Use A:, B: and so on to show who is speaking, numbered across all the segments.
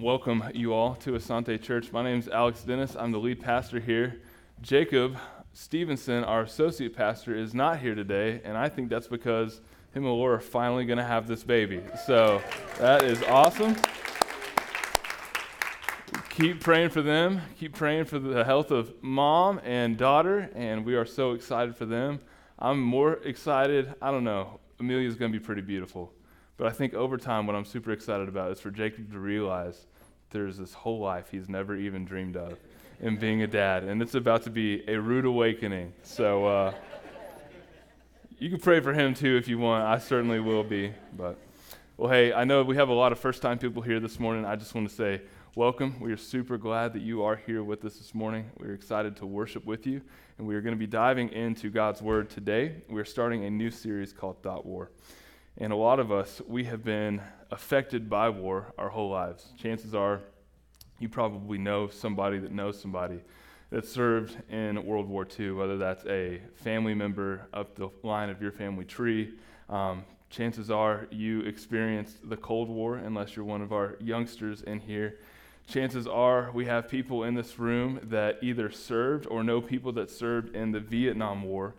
A: welcome you all to Asante Church. My name is Alex Dennis. I'm the lead pastor here. Jacob Stevenson, our associate pastor, is not here today, and I think that's because him and Laura are finally going to have this baby. So that is awesome. Keep praying for them. Keep praying for the health of mom and daughter, and we are so excited for them. I'm more excited. I don't know. Amelia's going to be pretty beautiful. But I think over time, what I'm super excited about is for Jacob to realize there's this whole life he's never even dreamed of in being a dad. And it's about to be a rude awakening. So uh, you can pray for him too if you want. I certainly will be. But, well, hey, I know we have a lot of first time people here this morning. I just want to say, welcome. We are super glad that you are here with us this morning. We're excited to worship with you, and we are going to be diving into God's Word today. We're starting a new series called Thought War. And a lot of us, we have been affected by war our whole lives. Chances are you probably know somebody that knows somebody that served in World War II, whether that's a family member up the line of your family tree. Um, chances are you experienced the Cold War, unless you're one of our youngsters in here chances are we have people in this room that either served or know people that served in the Vietnam War.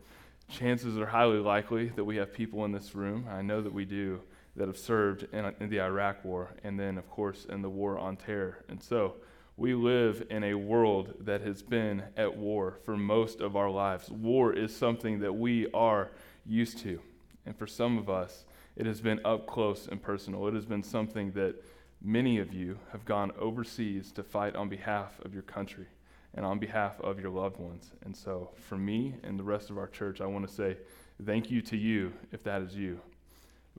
A: Chances are highly likely that we have people in this room, I know that we do, that have served in, in the Iraq War and then, of course, in the War on Terror. And so we live in a world that has been at war for most of our lives. War is something that we are used to. And for some of us, it has been up close and personal. It has been something that Many of you have gone overseas to fight on behalf of your country and on behalf of your loved ones. And so, for me and the rest of our church, I want to say thank you to you if that is you.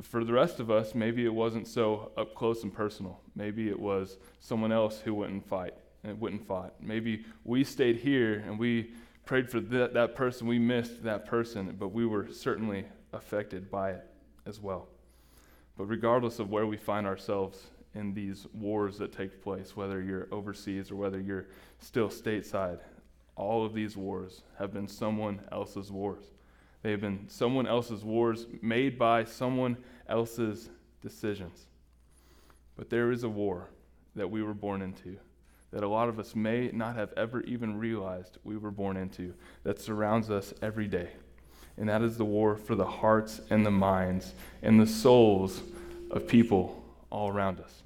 A: For the rest of us, maybe it wasn't so up close and personal. Maybe it was someone else who wouldn't fight and wouldn't fight. Maybe we stayed here and we prayed for that person, we missed that person, but we were certainly affected by it as well. But regardless of where we find ourselves in these wars that take place, whether you're overseas or whether you're still stateside. All of these wars have been someone else's wars. They have been someone else's wars made by someone else's decisions. But there is a war that we were born into that a lot of us may not have ever even realized we were born into that surrounds us every day. And that is the war for the hearts and the minds and the souls of people all around us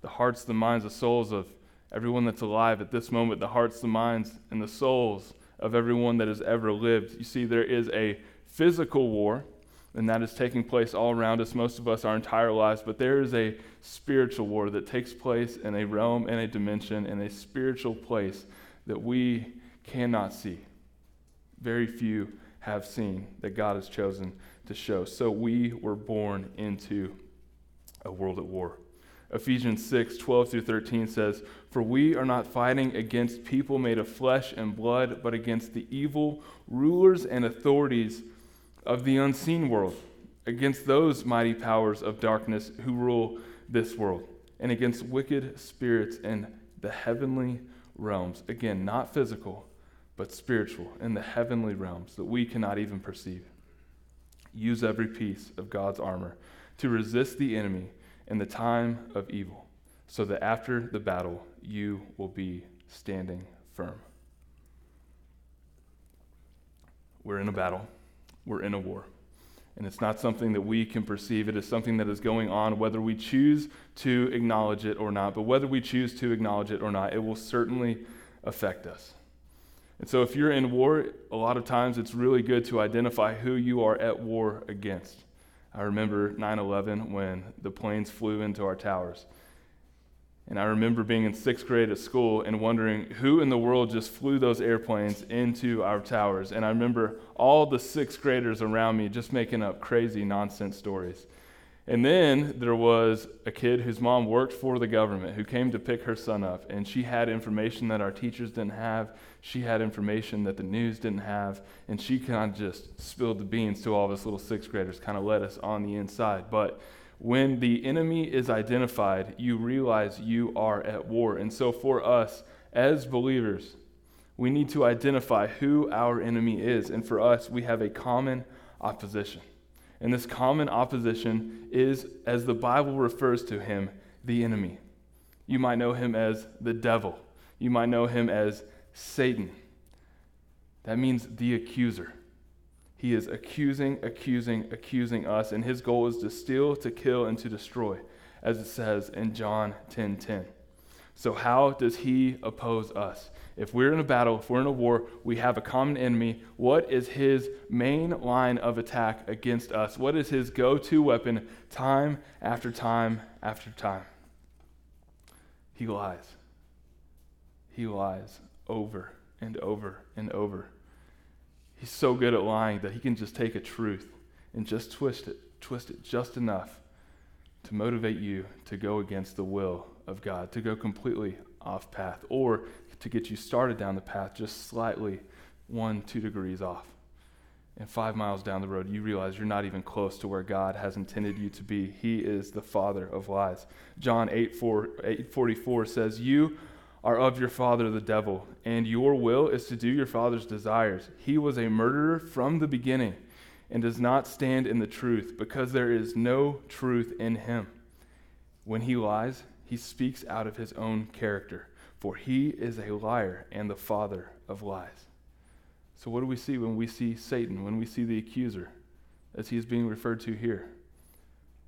A: the hearts, the minds, the souls of everyone that's alive at this moment, the hearts, the minds, and the souls of everyone that has ever lived. You see, there is a physical war, and that is taking place all around us, most of us, our entire lives, but there is a spiritual war that takes place in a realm, in a dimension, in a spiritual place that we cannot see. Very few have seen that God has chosen to show. So we were born into a world at war. Ephesians 6 12 through 13 says, For we are not fighting against people made of flesh and blood, but against the evil rulers and authorities of the unseen world, against those mighty powers of darkness who rule this world, and against wicked spirits in the heavenly realms. Again, not physical, but spiritual, in the heavenly realms that we cannot even perceive. Use every piece of God's armor to resist the enemy in the time of evil, so that after the battle you will be standing firm. We're in a battle, we're in a war. And it's not something that we can perceive. It is something that is going on, whether we choose to acknowledge it or not. But whether we choose to acknowledge it or not, it will certainly affect us. And so, if you're in war, a lot of times it's really good to identify who you are at war against. I remember 9 11 when the planes flew into our towers. And I remember being in sixth grade at school and wondering who in the world just flew those airplanes into our towers. And I remember all the sixth graders around me just making up crazy nonsense stories. And then there was a kid whose mom worked for the government who came to pick her son up, and she had information that our teachers didn't have. She had information that the news didn't have, and she kind of just spilled the beans to all of us little sixth graders, kind of let us on the inside. But when the enemy is identified, you realize you are at war. And so for us as believers, we need to identify who our enemy is. And for us, we have a common opposition. And this common opposition is, as the Bible refers to him, the enemy. You might know him as the devil. You might know him as Satan. That means the accuser. He is accusing, accusing, accusing us, and his goal is to steal, to kill, and to destroy, as it says in John 10:10. 10, 10. So how does he oppose us? If we're in a battle, if we're in a war, we have a common enemy. What is his main line of attack against us? What is his go-to weapon time after time after time? He lies. He lies over and over and over. He's so good at lying that he can just take a truth and just twist it, twist it just enough to motivate you to go against the will of God, to go completely off path, or to get you started down the path just slightly one, two degrees off. And five miles down the road, you realize you're not even close to where God has intended you to be. He is the father of lies. John 8, 4, 8 44 says, You are of your father the devil, and your will is to do your father's desires. He was a murderer from the beginning and does not stand in the truth, because there is no truth in him. When he lies, he speaks out of his own character, for he is a liar and the father of lies. So, what do we see when we see Satan, when we see the accuser, as he is being referred to here?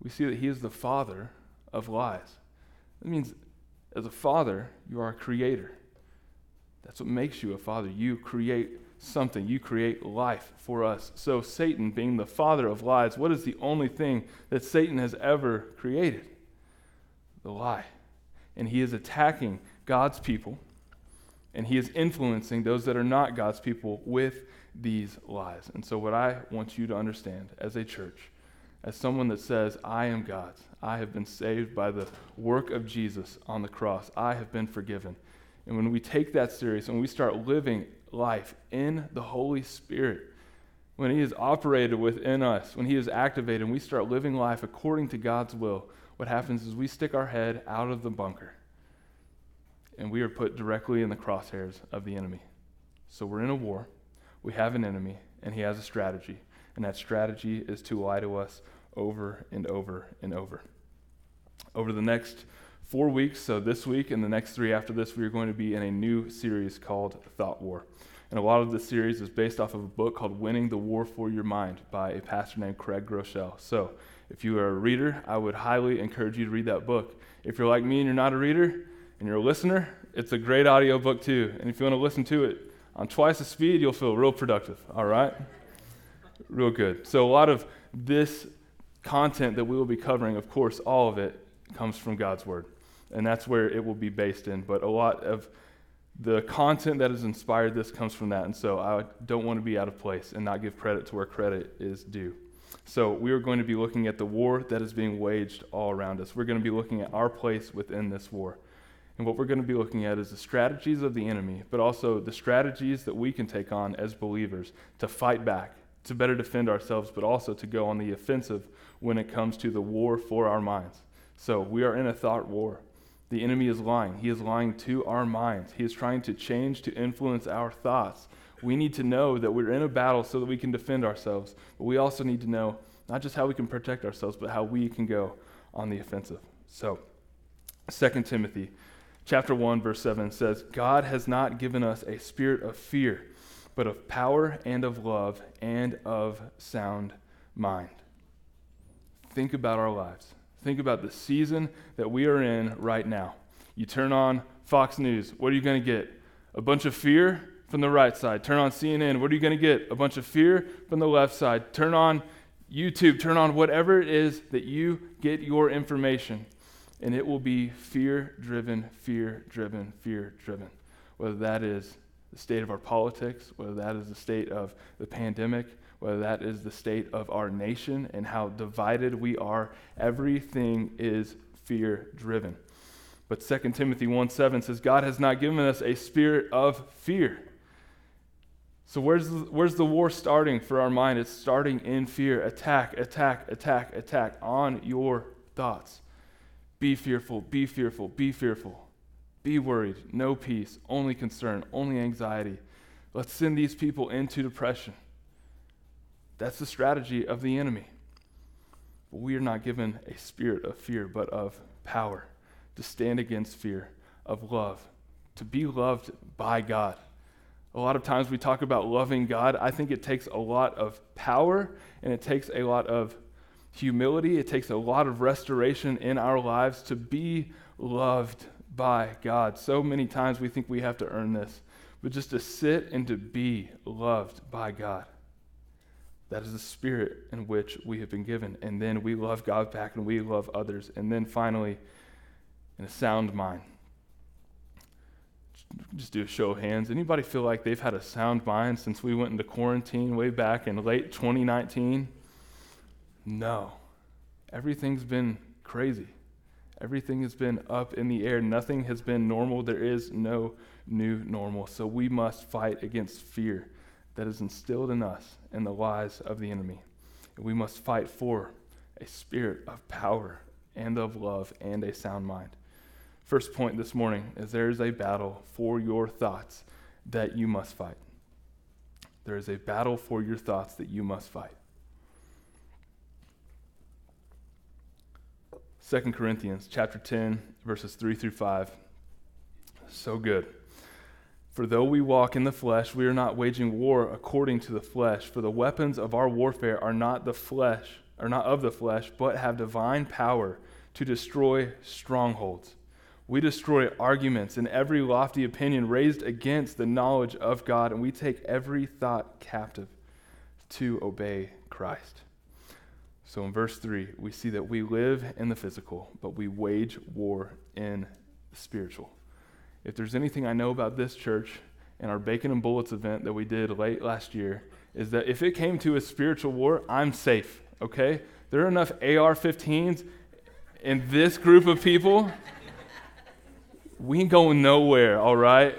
A: We see that he is the father of lies. That means as a father, you are a creator. That's what makes you a father. You create something, you create life for us. So, Satan, being the father of lies, what is the only thing that Satan has ever created? The lie. And he is attacking God's people, and he is influencing those that are not God's people with these lies. And so, what I want you to understand as a church as someone that says, I am God's. I have been saved by the work of Jesus on the cross. I have been forgiven. And when we take that serious and we start living life in the Holy Spirit, when He is operated within us, when He is activated, and we start living life according to God's will, what happens is we stick our head out of the bunker and we are put directly in the crosshairs of the enemy. So we're in a war, we have an enemy, and He has a strategy. And that strategy is to lie to us over and over and over. Over the next four weeks, so this week and the next three after this, we are going to be in a new series called Thought War. And a lot of this series is based off of a book called Winning the War for Your Mind by a pastor named Craig Groeschel. So if you are a reader, I would highly encourage you to read that book. If you're like me and you're not a reader and you're a listener, it's a great audio book too. And if you want to listen to it on twice the speed, you'll feel real productive, all right? real good. So, a lot of this content that we will be covering, of course, all of it comes from God's Word. And that's where it will be based in. But a lot of the content that has inspired this comes from that. And so I don't want to be out of place and not give credit to where credit is due. So we are going to be looking at the war that is being waged all around us. We're going to be looking at our place within this war. And what we're going to be looking at is the strategies of the enemy, but also the strategies that we can take on as believers to fight back to better defend ourselves, but also to go on the offensive when it comes to the war for our minds. So we are in a thought war. The enemy is lying. He is lying to our minds. He is trying to change, to influence our thoughts. We need to know that we're in a battle so that we can defend ourselves. But we also need to know not just how we can protect ourselves, but how we can go on the offensive. So, 2 Timothy chapter 1 verse 7 says, "God has not given us a spirit of fear, but of power and of love and of sound mind. Think about our lives. Think about the season that we are in right now. You turn on Fox News, what are you going to get? A bunch of fear from the right side. Turn on CNN, what are you going to get? A bunch of fear from the left side. Turn on YouTube, turn on whatever it is that you get your information, and it will be fear driven, fear driven, fear driven. Whether that is the state of our politics, whether that is the state of the pandemic, whether that is the state of our nation and how divided we are, everything is fear driven. But 2 Timothy 1 7 says, God has not given us a spirit of fear. So, where's the, where's the war starting for our mind? It's starting in fear. Attack, attack, attack, attack on your thoughts. Be fearful, be fearful, be fearful. Be worried, no peace, only concern, only anxiety. Let's send these people into depression. That's the strategy of the enemy. But we are not given a spirit of fear, but of power, to stand against fear, of love, to be loved by God. A lot of times we talk about loving God. I think it takes a lot of power and it takes a lot of humility. It takes a lot of restoration in our lives to be loved by God. So many times we think we have to earn this, but just to sit and to be loved by God. That is the spirit in which we have been given. And then we love God back and we love others. And then finally, in a sound mind just do a show of hands. Anybody feel like they've had a sound mind since we went into quarantine way back in late 2019? No. Everything's been crazy. Everything has been up in the air. Nothing has been normal. There is no new normal. So we must fight against fear that is instilled in us and the lies of the enemy. And we must fight for a spirit of power and of love and a sound mind. First point this morning is there is a battle for your thoughts that you must fight. There is a battle for your thoughts that you must fight. 2 Corinthians chapter 10 verses 3 through 5. So good. For though we walk in the flesh, we are not waging war according to the flesh, for the weapons of our warfare are not the flesh, are not of the flesh, but have divine power to destroy strongholds. We destroy arguments and every lofty opinion raised against the knowledge of God, and we take every thought captive to obey Christ. So in verse 3, we see that we live in the physical, but we wage war in the spiritual. If there's anything I know about this church and our Bacon and Bullets event that we did late last year, is that if it came to a spiritual war, I'm safe, okay? There are enough AR 15s in this group of people we ain't going nowhere, all right?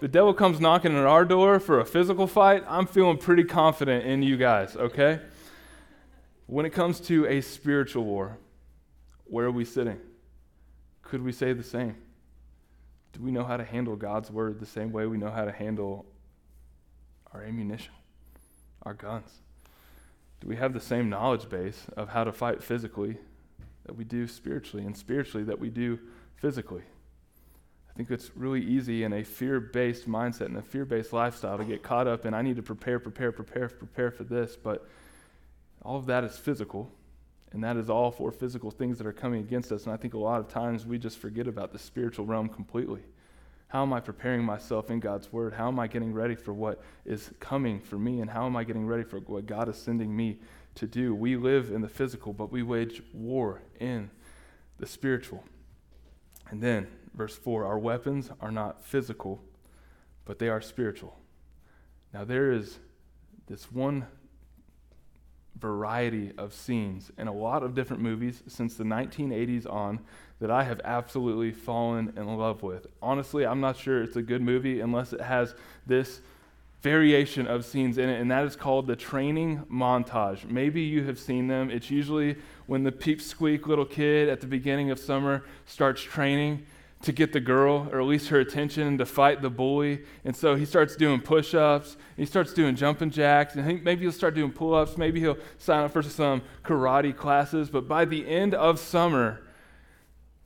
A: The devil comes knocking at our door for a physical fight. I'm feeling pretty confident in you guys, okay? When it comes to a spiritual war, where are we sitting? Could we say the same? Do we know how to handle God's word the same way we know how to handle our ammunition, our guns? Do we have the same knowledge base of how to fight physically that we do spiritually, and spiritually that we do physically? I think it's really easy in a fear based mindset and a fear based lifestyle to get caught up in, I need to prepare, prepare, prepare, prepare for this. But all of that is physical, and that is all for physical things that are coming against us. And I think a lot of times we just forget about the spiritual realm completely. How am I preparing myself in God's Word? How am I getting ready for what is coming for me? And how am I getting ready for what God is sending me to do? We live in the physical, but we wage war in the spiritual. And then verse 4 Our weapons are not physical, but they are spiritual. Now, there is this one variety of scenes in a lot of different movies since the 1980s on that I have absolutely fallen in love with. Honestly, I'm not sure it's a good movie unless it has this variation of scenes in it, and that is called the training montage. Maybe you have seen them. It's usually when the peep squeak little kid at the beginning of summer starts training to get the girl, or at least her attention, to fight the bully. And so he starts doing push ups, he starts doing jumping jacks, and maybe he'll start doing pull ups, maybe he'll sign up for some karate classes. But by the end of summer,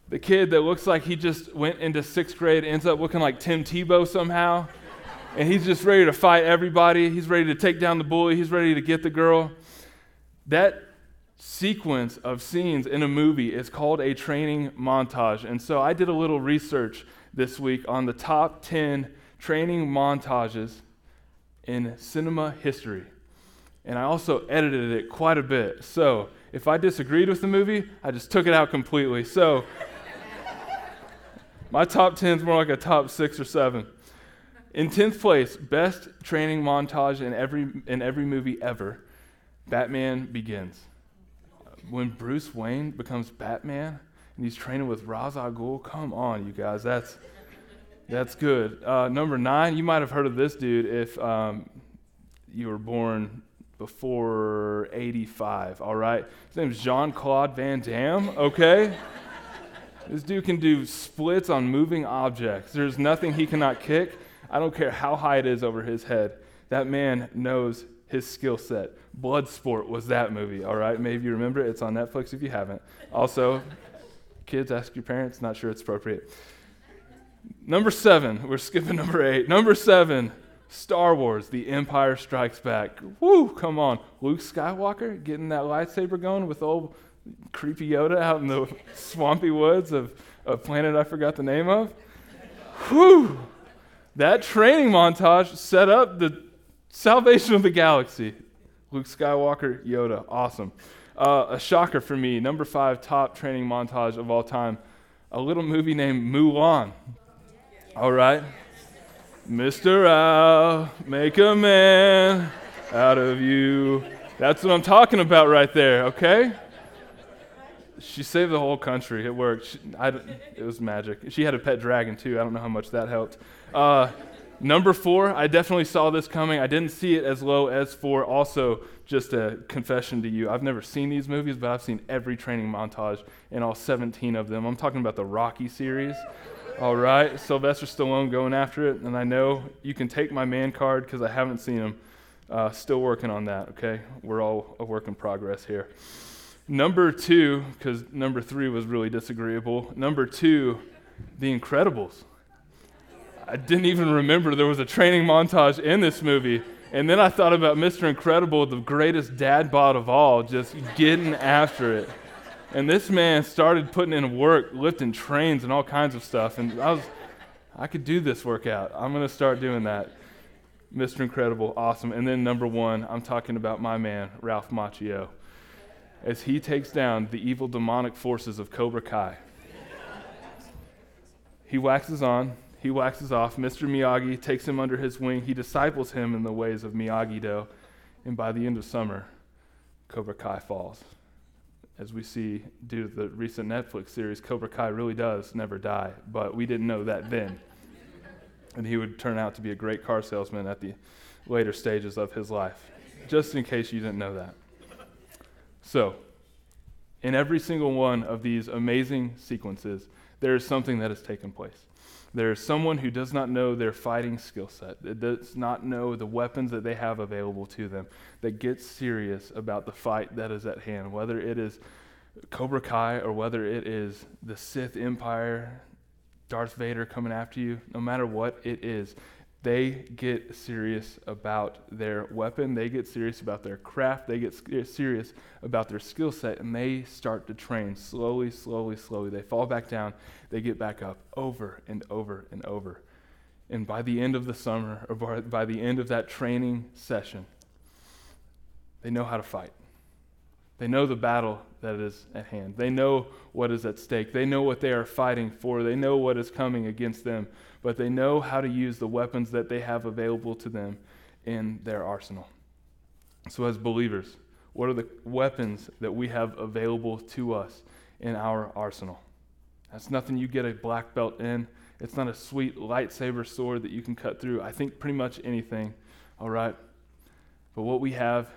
A: the kid that looks like he just went into sixth grade ends up looking like Tim Tebow somehow. and he's just ready to fight everybody. He's ready to take down the bully. He's ready to get the girl. That sequence of scenes in a movie is called a training montage. And so I did a little research this week on the top 10 training montages in cinema history. And I also edited it quite a bit. So if I disagreed with the movie, I just took it out completely. So my top 10 is more like a top six or seven. In 10th place, best training montage in every, in every movie ever Batman Begins when Bruce Wayne becomes Batman and he's training with Ra's al Ghul, come on, you guys, that's that's good. Uh, number nine, you might have heard of this dude if um, you were born before 85, all right? His name's Jean Claude Van Damme, okay? this dude can do splits on moving objects. There's nothing he cannot kick. I don't care how high it is over his head. That man knows his skill set. Bloodsport was that movie, all right? Maybe you remember it. It's on Netflix if you haven't. Also, Kids, ask your parents. Not sure it's appropriate. Number seven, we're skipping number eight. Number seven, Star Wars, The Empire Strikes Back. Woo, come on. Luke Skywalker getting that lightsaber going with old creepy Yoda out in the swampy woods of a planet I forgot the name of. Whew. That training montage set up the salvation of the galaxy. Luke Skywalker, Yoda, awesome. Uh, a shocker for me, number five top training montage of all time. A little movie named Mulan. All right. Mr. Al, make a man out of you. That's what I'm talking about right there, okay? She saved the whole country. It worked. She, it was magic. She had a pet dragon, too. I don't know how much that helped. Uh, number four, I definitely saw this coming. I didn't see it as low as four. Also, just a confession to you I've never seen these movies, but I've seen every training montage in all 17 of them. I'm talking about the Rocky series. All right, Sylvester Stallone going after it, and I know you can take my man card because I haven't seen him. Uh, still working on that, okay? We're all a work in progress here. Number two, because number three was really disagreeable. Number two, The Incredibles. I didn't even remember there was a training montage in this movie. And then I thought about Mr. Incredible, the greatest dad bod of all, just getting after it. And this man started putting in work, lifting trains and all kinds of stuff. And I was, I could do this workout. I'm going to start doing that. Mr. Incredible, awesome. And then number one, I'm talking about my man, Ralph Macchio, as he takes down the evil demonic forces of Cobra Kai. he waxes on, he waxes off. Mr. Miyagi takes him under his wing. He disciples him in the ways of Miyagi Do. And by the end of summer, Cobra Kai falls as we see due to the recent Netflix series, Cobra Kai really does never die, but we didn't know that then. And he would turn out to be a great car salesman at the later stages of his life, just in case you didn't know that. So, in every single one of these amazing sequences, there is something that has taken place. There is someone who does not know their fighting skill set, that does not know the weapons that they have available to them, that gets serious about the fight that is at hand, whether it is Cobra Kai or whether it is the Sith Empire, Darth Vader coming after you, no matter what it is, they get serious about their weapon, they get serious about their craft, they get serious about their skill set, and they start to train slowly, slowly, slowly. They fall back down, they get back up over and over and over. And by the end of the summer, or by the end of that training session, they know how to fight. They know the battle that is at hand. They know what is at stake. They know what they are fighting for. They know what is coming against them but they know how to use the weapons that they have available to them in their arsenal. So, as believers, what are the weapons that we have available to us in our arsenal? That's nothing you get a black belt in. It's not a sweet lightsaber sword that you can cut through. I think pretty much anything, all right? But what we have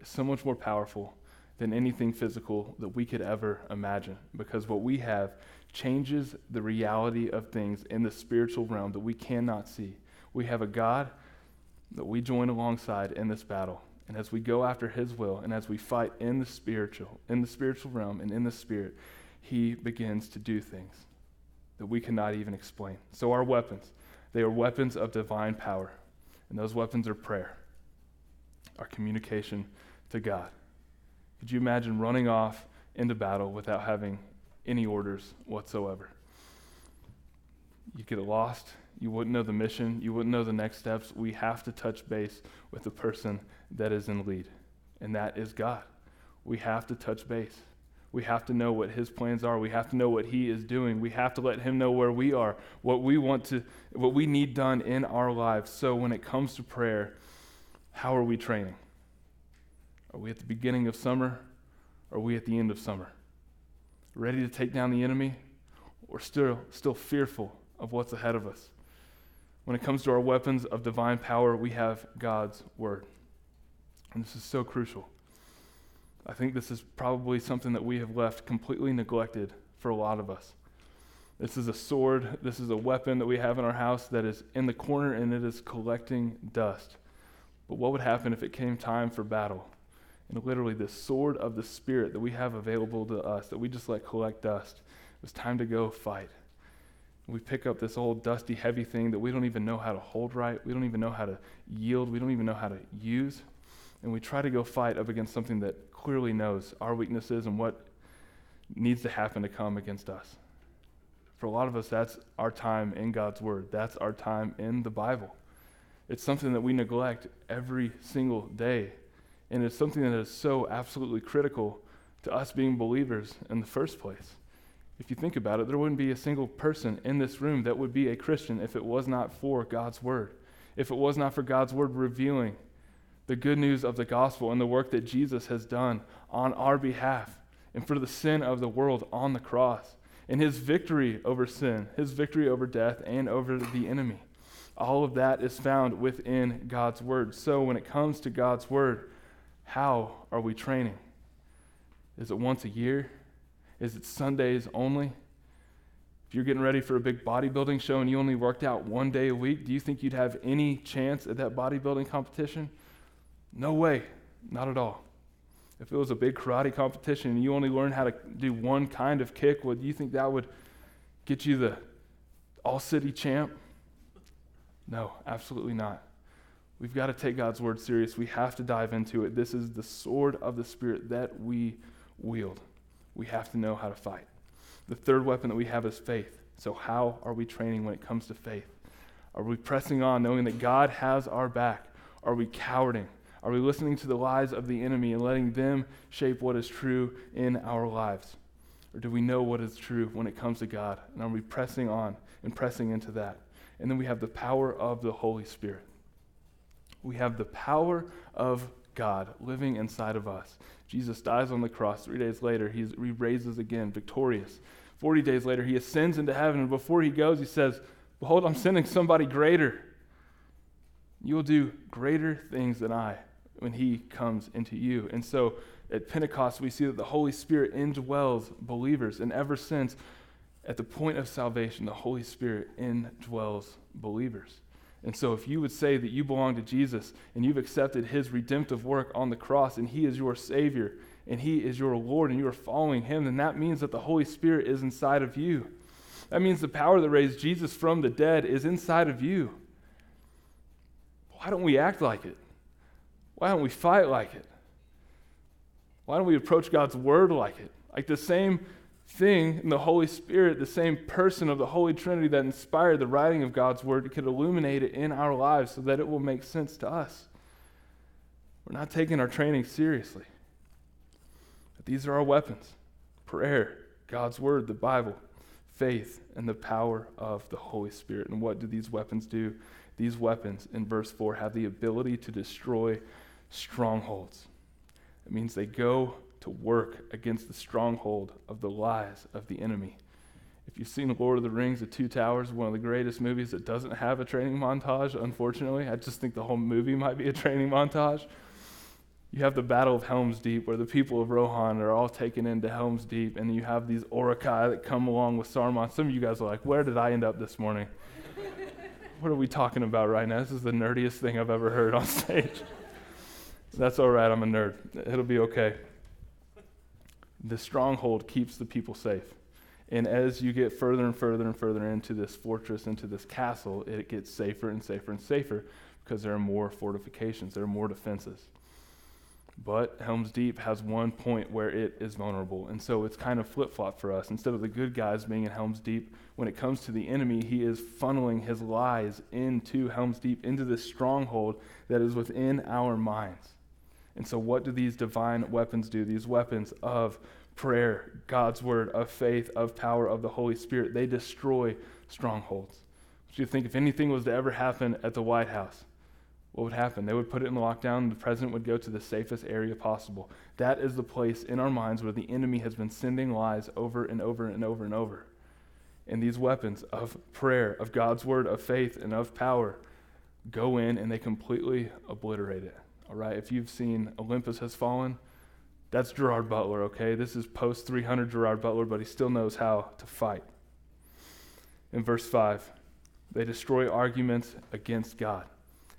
A: is so much more powerful than anything physical that we could ever imagine because what we have changes the reality of things in the spiritual realm that we cannot see. We have a God that we join alongside in this battle. And as we go after his will and as we fight in the spiritual, in the spiritual realm and in the spirit, he begins to do things that we cannot even explain. So our weapons, they are weapons of divine power. And those weapons are prayer, our communication to God. Could you imagine running off into battle without having any orders whatsoever. You get lost. You wouldn't know the mission. You wouldn't know the next steps. We have to touch base with the person that is in lead, and that is God. We have to touch base. We have to know what his plans are. We have to know what he is doing. We have to let him know where we are, what we want to, what we need done in our lives. So when it comes to prayer, how are we training? Are we at the beginning of summer? Are we at the end of summer? Ready to take down the enemy, or still, still fearful of what's ahead of us. When it comes to our weapons of divine power, we have God's word. And this is so crucial. I think this is probably something that we have left completely neglected for a lot of us. This is a sword, this is a weapon that we have in our house that is in the corner and it is collecting dust. But what would happen if it came time for battle? And literally the sword of the Spirit that we have available to us, that we just let collect dust, It was time to go fight. We pick up this old dusty, heavy thing that we don't even know how to hold right. We don't even know how to yield. We don't even know how to use. And we try to go fight up against something that clearly knows our weaknesses and what needs to happen to come against us. For a lot of us, that's our time in God's Word. That's our time in the Bible. It's something that we neglect every single day. And it's something that is so absolutely critical to us being believers in the first place. If you think about it, there wouldn't be a single person in this room that would be a Christian if it was not for God's Word. If it was not for God's Word revealing the good news of the gospel and the work that Jesus has done on our behalf and for the sin of the world on the cross and his victory over sin, his victory over death, and over the enemy. All of that is found within God's Word. So when it comes to God's Word, how are we training? Is it once a year? Is it Sundays only? If you're getting ready for a big bodybuilding show and you only worked out one day a week, do you think you'd have any chance at that bodybuilding competition? No way. Not at all. If it was a big karate competition and you only learned how to do one kind of kick, would you think that would get you the all city champ? No, absolutely not. We've got to take God's word serious. We have to dive into it. This is the sword of the Spirit that we wield. We have to know how to fight. The third weapon that we have is faith. So, how are we training when it comes to faith? Are we pressing on knowing that God has our back? Are we cowarding? Are we listening to the lies of the enemy and letting them shape what is true in our lives? Or do we know what is true when it comes to God? And are we pressing on and pressing into that? And then we have the power of the Holy Spirit. We have the power of God living inside of us. Jesus dies on the cross. Three days later, he raises again, victorious. Forty days later, he ascends into heaven. And before he goes, he says, Behold, I'm sending somebody greater. You will do greater things than I when he comes into you. And so at Pentecost, we see that the Holy Spirit indwells believers. And ever since, at the point of salvation, the Holy Spirit indwells believers. And so, if you would say that you belong to Jesus and you've accepted his redemptive work on the cross and he is your Savior and he is your Lord and you are following him, then that means that the Holy Spirit is inside of you. That means the power that raised Jesus from the dead is inside of you. Why don't we act like it? Why don't we fight like it? Why don't we approach God's word like it? Like the same thing in the Holy Spirit, the same person of the Holy Trinity that inspired the writing of God's word could illuminate it in our lives so that it will make sense to us. We're not taking our training seriously. But these are our weapons prayer, God's word, the Bible, faith, and the power of the Holy Spirit. And what do these weapons do? These weapons, in verse 4, have the ability to destroy strongholds. It means they go to work against the stronghold of the lies of the enemy. If you've seen Lord of the Rings, The Two Towers, one of the greatest movies that doesn't have a training montage, unfortunately, I just think the whole movie might be a training montage. You have the Battle of Helm's Deep, where the people of Rohan are all taken into Helm's Deep, and you have these Uruk-hai that come along with Saruman. Some of you guys are like, Where did I end up this morning? what are we talking about right now? This is the nerdiest thing I've ever heard on stage. That's all right, I'm a nerd. It'll be okay. The stronghold keeps the people safe. And as you get further and further and further into this fortress, into this castle, it gets safer and safer and safer because there are more fortifications, there are more defenses. But Helm's Deep has one point where it is vulnerable. And so it's kind of flip flop for us. Instead of the good guys being in Helm's Deep, when it comes to the enemy, he is funneling his lies into Helm's Deep, into this stronghold that is within our minds. And so, what do these divine weapons do? These weapons of prayer, God's word, of faith, of power, of the Holy Spirit, they destroy strongholds. Do you think if anything was to ever happen at the White House, what would happen? They would put it in lockdown, and the president would go to the safest area possible. That is the place in our minds where the enemy has been sending lies over and over and over and over. And these weapons of prayer, of God's word, of faith, and of power go in and they completely obliterate it. All right, if you've seen Olympus Has Fallen, that's Gerard Butler, okay? This is post 300 Gerard Butler, but he still knows how to fight. In verse 5, they destroy arguments against God.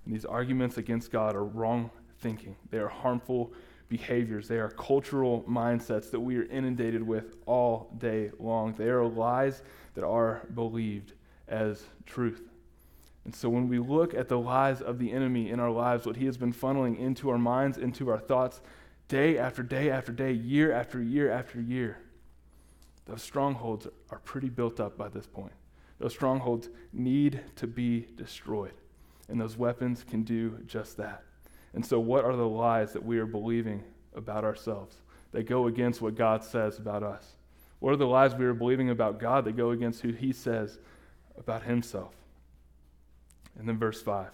A: And these arguments against God are wrong thinking, they are harmful behaviors. They are cultural mindsets that we are inundated with all day long. They are lies that are believed as truth. And so when we look at the lies of the enemy in our lives, what he has been funneling into our minds, into our thoughts, day after day after day, year after year after year, those strongholds are pretty built up by this point. Those strongholds need to be destroyed. And those weapons can do just that. And so, what are the lies that we are believing about ourselves that go against what God says about us? What are the lies we are believing about God that go against who He says about Himself? And then, verse 5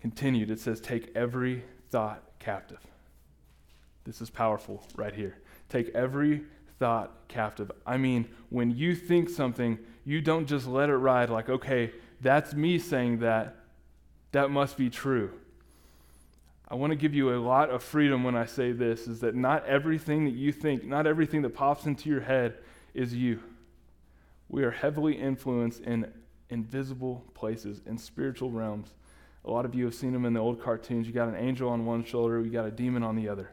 A: continued, it says, Take every thought captive. This is powerful right here. Take every thought captive. I mean, when you think something, you don't just let it ride like, okay, that's me saying that. That must be true. I want to give you a lot of freedom when I say this is that not everything that you think, not everything that pops into your head is you. We are heavily influenced in invisible places, in spiritual realms. A lot of you have seen them in the old cartoons. You got an angel on one shoulder, you got a demon on the other.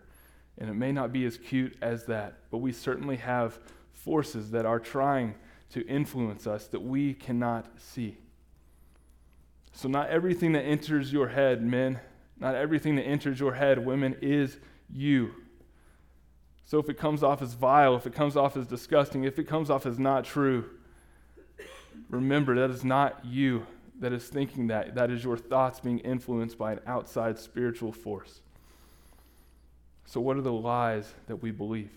A: And it may not be as cute as that, but we certainly have forces that are trying to influence us that we cannot see. So, not everything that enters your head, men, not everything that enters your head, women, is you. So if it comes off as vile, if it comes off as disgusting, if it comes off as not true, remember that is not you that is thinking that. That is your thoughts being influenced by an outside spiritual force. So, what are the lies that we believe?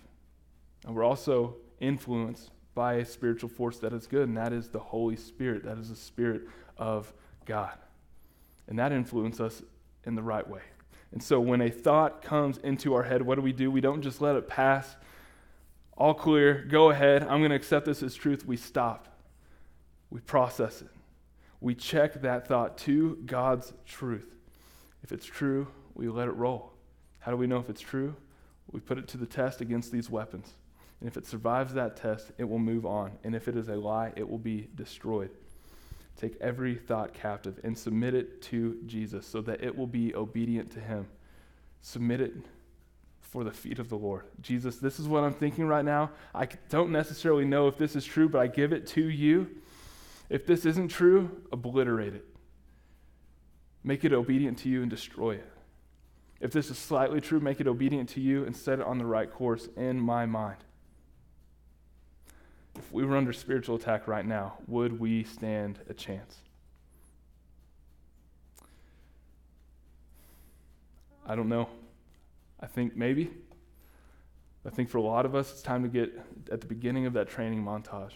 A: And we're also influenced by a spiritual force that is good, and that is the Holy Spirit. That is the Spirit of God. And that influences us in the right way. And so when a thought comes into our head, what do we do? We don't just let it pass. All clear, go ahead, I'm going to accept this as truth. We stop. We process it. We check that thought to God's truth. If it's true, we let it roll. How do we know if it's true? We put it to the test against these weapons. And if it survives that test, it will move on. And if it is a lie, it will be destroyed. Take every thought captive and submit it to Jesus so that it will be obedient to him. Submit it for the feet of the Lord. Jesus, this is what I'm thinking right now. I don't necessarily know if this is true, but I give it to you. If this isn't true, obliterate it. Make it obedient to you and destroy it. If this is slightly true, make it obedient to you and set it on the right course in my mind if we were under spiritual attack right now, would we stand a chance? I don't know. I think maybe. I think for a lot of us, it's time to get at the beginning of that training montage.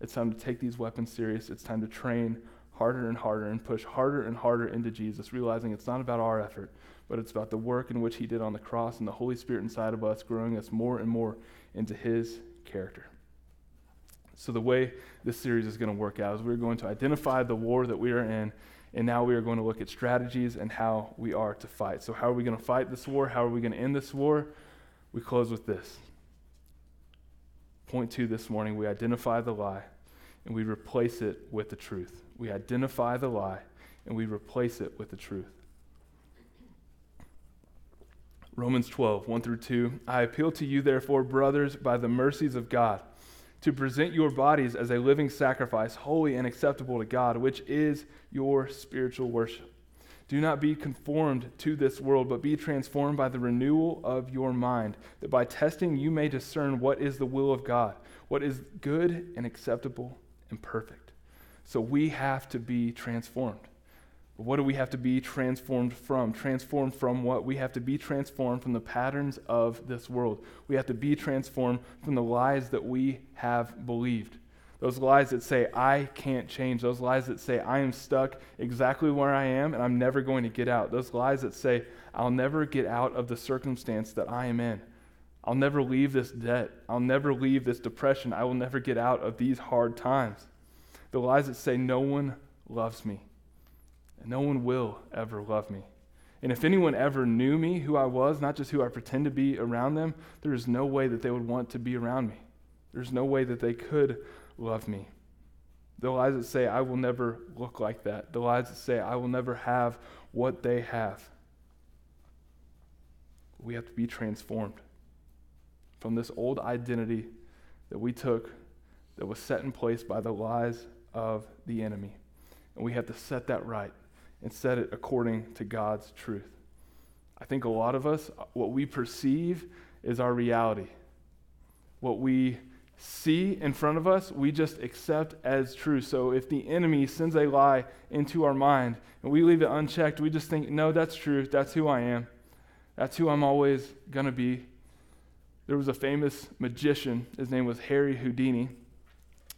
A: It's time to take these weapons serious. It's time to train harder and harder and push harder and harder into Jesus, realizing it's not about our effort, but it's about the work in which He did on the cross and the Holy Spirit inside of us, growing us more and more into His character. So, the way this series is going to work out is we're going to identify the war that we are in, and now we are going to look at strategies and how we are to fight. So, how are we going to fight this war? How are we going to end this war? We close with this. Point two this morning we identify the lie and we replace it with the truth. We identify the lie and we replace it with the truth. Romans 12, 1 through 2. I appeal to you, therefore, brothers, by the mercies of God to present your bodies as a living sacrifice, holy and acceptable to God, which is your spiritual worship. Do not be conformed to this world, but be transformed by the renewal of your mind, that by testing you may discern what is the will of God, what is good and acceptable and perfect. So we have to be transformed. But what do we have to be transformed from? Transformed from what? We have to be transformed from the patterns of this world. We have to be transformed from the lies that we have believed. Those lies that say, I can't change. Those lies that say, I am stuck exactly where I am and I'm never going to get out. Those lies that say, I'll never get out of the circumstance that I am in. I'll never leave this debt. I'll never leave this depression. I will never get out of these hard times. The lies that say, No one loves me and no one will ever love me. And if anyone ever knew me, who I was, not just who I pretend to be around them, there is no way that they would want to be around me. There's no way that they could love me. The lies that say, I will never look like that. The lies that say, I will never have what they have. we have to be transformed from this old identity that we took that was set in place by the lies of the enemy. And we have to set that right and set it according to God's truth. I think a lot of us, what we perceive is our reality. What we see in front of us, we just accept as true. So if the enemy sends a lie into our mind and we leave it unchecked, we just think, no, that's true. That's who I am. That's who I'm always going to be. There was a famous magician. His name was Harry Houdini.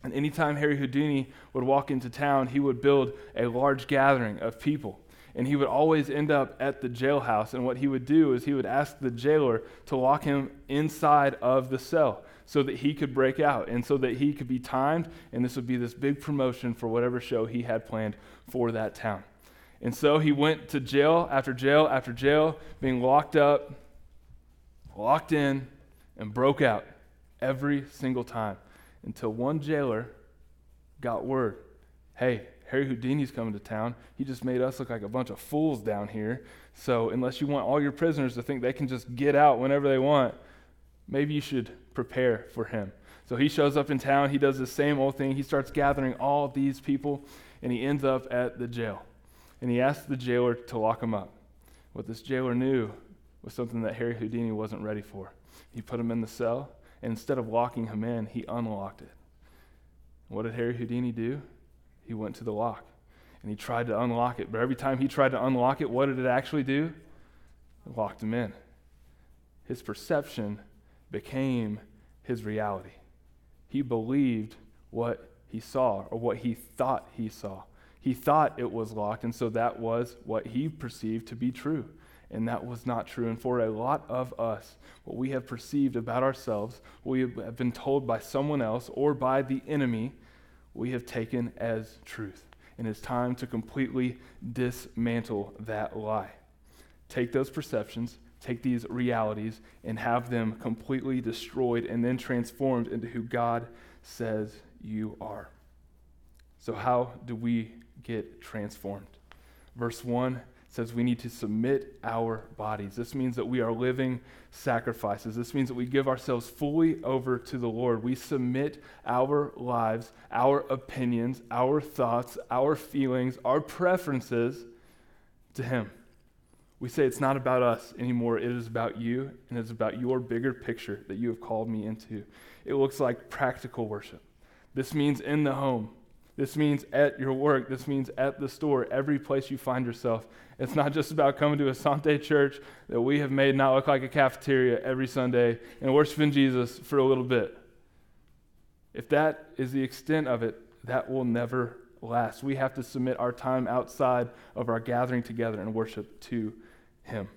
A: And anytime Harry Houdini would walk into town, he would build a large gathering of people. And he would always end up at the jailhouse. And what he would do is he would ask the jailer to lock him inside of the cell so that he could break out and so that he could be timed. And this would be this big promotion for whatever show he had planned for that town. And so he went to jail after jail after jail, being locked up, locked in, and broke out every single time until one jailer got word hey, Harry Houdini's coming to town. He just made us look like a bunch of fools down here. So, unless you want all your prisoners to think they can just get out whenever they want, maybe you should prepare for him. So, he shows up in town. He does the same old thing. He starts gathering all these people, and he ends up at the jail. And he asks the jailer to lock him up. What this jailer knew was something that Harry Houdini wasn't ready for. He put him in the cell, and instead of locking him in, he unlocked it. What did Harry Houdini do? He went to the lock and he tried to unlock it. But every time he tried to unlock it, what did it actually do? It locked him in. His perception became his reality. He believed what he saw or what he thought he saw. He thought it was locked, and so that was what he perceived to be true and that was not true. And for a lot of us, what we have perceived about ourselves, what we have been told by someone else or by the enemy, we have taken as truth. And it's time to completely dismantle that lie. Take those perceptions, take these realities, and have them completely destroyed and then transformed into who God says you are. So, how do we get transformed? Verse 1 says we need to submit our bodies. This means that we are living sacrifices. This means that we give ourselves fully over to the Lord. We submit our lives, our opinions, our thoughts, our feelings, our preferences to Him. We say it's not about us anymore. It is about you, and it's about your bigger picture that you have called me into. It looks like practical worship. This means in the home. This means at your work. This means at the store, every place you find yourself. It's not just about coming to a Asante Church that we have made not look like a cafeteria every Sunday and worshiping Jesus for a little bit. If that is the extent of it, that will never last. We have to submit our time outside of our gathering together and worship to Him.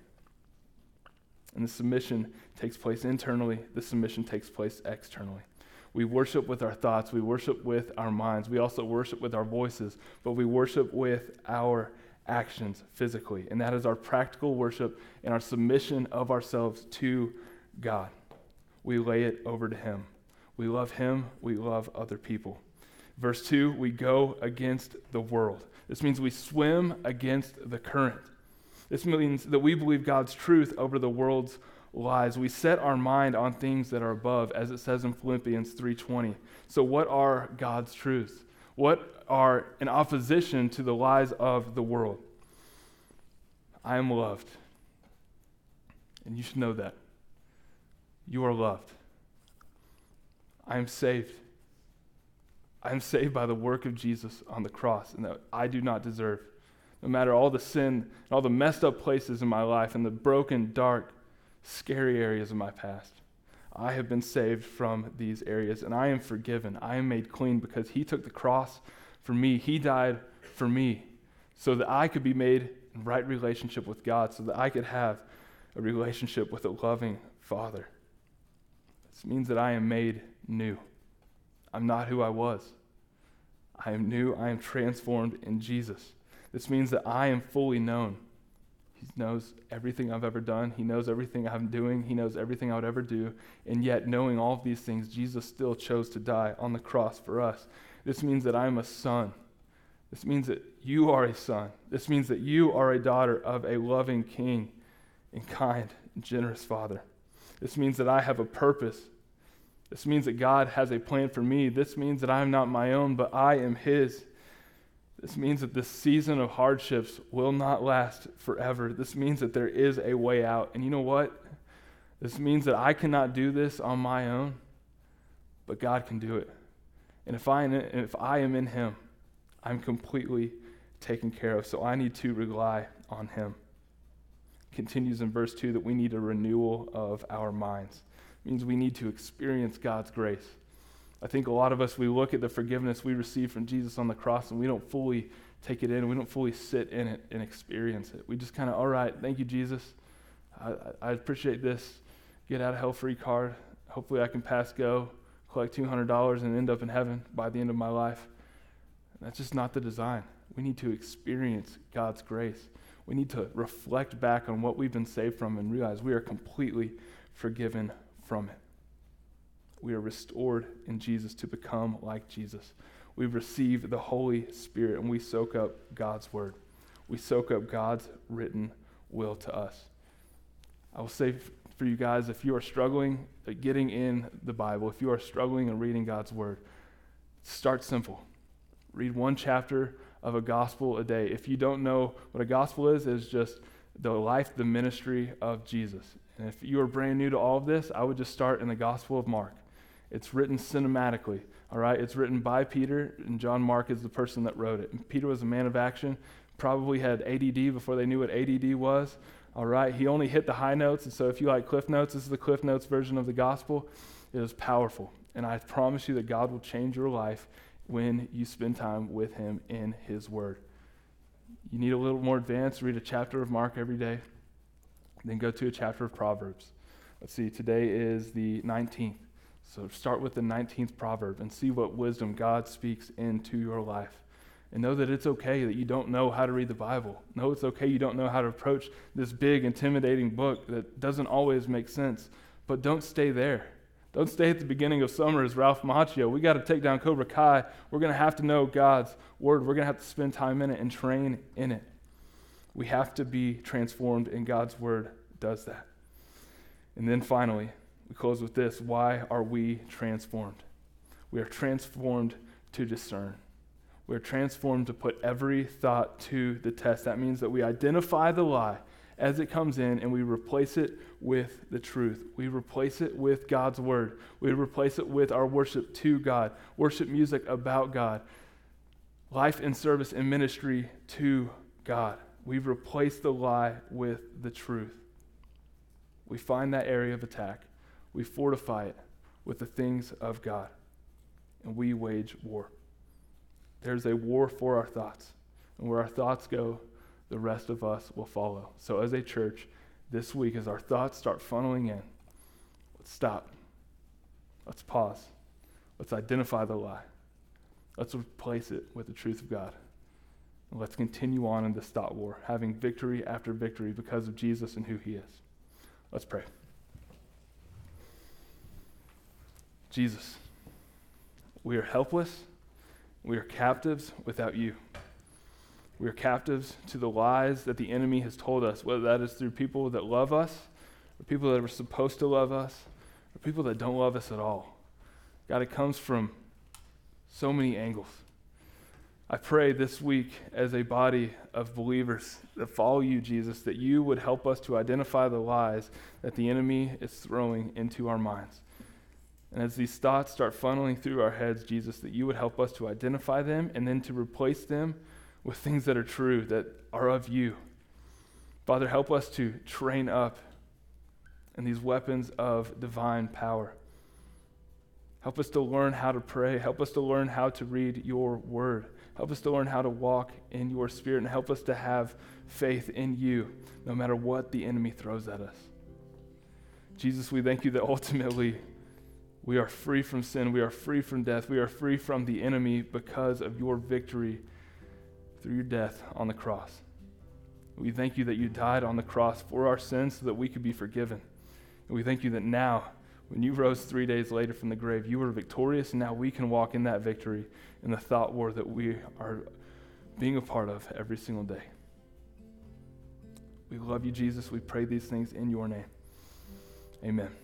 A: And the submission takes place internally, the submission takes place externally. We worship with our thoughts, we worship with our minds, we also worship with our voices, but we worship with our actions physically. And that is our practical worship and our submission of ourselves to God. We lay it over to Him. We love Him, we love other people. Verse 2, we go against the world. This means we swim against the current. This means that we believe God's truth over the world's lies. We set our mind on things that are above, as it says in Philippians 3:20. So what are God's truths? What are in opposition to the lies of the world? I am loved. And you should know that. You are loved. I am saved. I am saved by the work of Jesus on the cross, and that I do not deserve. No matter all the sin and all the messed up places in my life and the broken, dark, scary areas of my past. I have been saved from these areas and I am forgiven. I am made clean because He took the cross for me. He died for me so that I could be made in right relationship with God, so that I could have a relationship with a loving Father. This means that I am made new. I'm not who I was. I am new. I am transformed in Jesus. This means that I am fully known. He knows everything I've ever done. He knows everything I'm doing. He knows everything I would ever do. And yet, knowing all of these things, Jesus still chose to die on the cross for us. This means that I'm a son. This means that you are a son. This means that you are a daughter of a loving king and kind and generous Father. This means that I have a purpose. This means that God has a plan for me. This means that I am not my own, but I am His. This means that this season of hardships will not last forever. This means that there is a way out. And you know what? This means that I cannot do this on my own, but God can do it. And if I, if I am in Him, I'm completely taken care of. So I need to rely on Him. Continues in verse 2 that we need a renewal of our minds. It means we need to experience God's grace. I think a lot of us, we look at the forgiveness we receive from Jesus on the cross and we don't fully take it in. We don't fully sit in it and experience it. We just kind of, all right, thank you, Jesus. I, I appreciate this. Get out of hell free card. Hopefully I can pass go, collect $200 and end up in heaven by the end of my life. That's just not the design. We need to experience God's grace. We need to reflect back on what we've been saved from and realize we are completely forgiven from it. We are restored in Jesus to become like Jesus. We've received the Holy Spirit and we soak up God's word. We soak up God's written will to us. I will say for you guys if you are struggling uh, getting in the Bible, if you are struggling in reading God's word, start simple. Read one chapter of a gospel a day. If you don't know what a gospel is, it's just the life, the ministry of Jesus. And if you are brand new to all of this, I would just start in the Gospel of Mark. It's written cinematically, all right? It's written by Peter, and John Mark is the person that wrote it. And Peter was a man of action, probably had ADD before they knew what ADD was, all right? He only hit the high notes, and so if you like Cliff Notes, this is the Cliff Notes version of the gospel. It is powerful. And I promise you that God will change your life when you spend time with Him in His Word. You need a little more advanced, read a chapter of Mark every day, then go to a chapter of Proverbs. Let's see, today is the 19th. So start with the 19th proverb and see what wisdom God speaks into your life. And know that it's okay that you don't know how to read the Bible. Know it's okay you don't know how to approach this big, intimidating book that doesn't always make sense. But don't stay there. Don't stay at the beginning of summer as Ralph Macchio. We got to take down Cobra Kai. We're going to have to know God's word. We're going to have to spend time in it and train in it. We have to be transformed, and God's word does that. And then finally, we close with this why are we transformed? We are transformed to discern. We're transformed to put every thought to the test. That means that we identify the lie as it comes in and we replace it with the truth. We replace it with God's word. We replace it with our worship to God, worship music about God, life and service and ministry to God. We've replaced the lie with the truth. We find that area of attack we fortify it with the things of God, and we wage war. There's a war for our thoughts, and where our thoughts go, the rest of us will follow. So, as a church, this week, as our thoughts start funneling in, let's stop. Let's pause. Let's identify the lie. Let's replace it with the truth of God. And let's continue on in this thought war, having victory after victory because of Jesus and who he is. Let's pray. Jesus, we are helpless. We are captives without you. We are captives to the lies that the enemy has told us, whether that is through people that love us, or people that are supposed to love us, or people that don't love us at all. God, it comes from so many angles. I pray this week as a body of believers that follow you, Jesus, that you would help us to identify the lies that the enemy is throwing into our minds. And as these thoughts start funneling through our heads, Jesus, that you would help us to identify them and then to replace them with things that are true, that are of you. Father, help us to train up in these weapons of divine power. Help us to learn how to pray. Help us to learn how to read your word. Help us to learn how to walk in your spirit and help us to have faith in you no matter what the enemy throws at us. Jesus, we thank you that ultimately we are free from sin. We are free from death. We are free from the enemy because of your victory through your death on the cross. We thank you that you died on the cross for our sins so that we could be forgiven. And we thank you that now, when you rose three days later from the grave, you were victorious, and now we can walk in that victory in the thought war that we are being a part of every single day. We love you, Jesus. We pray these things in your name. Amen.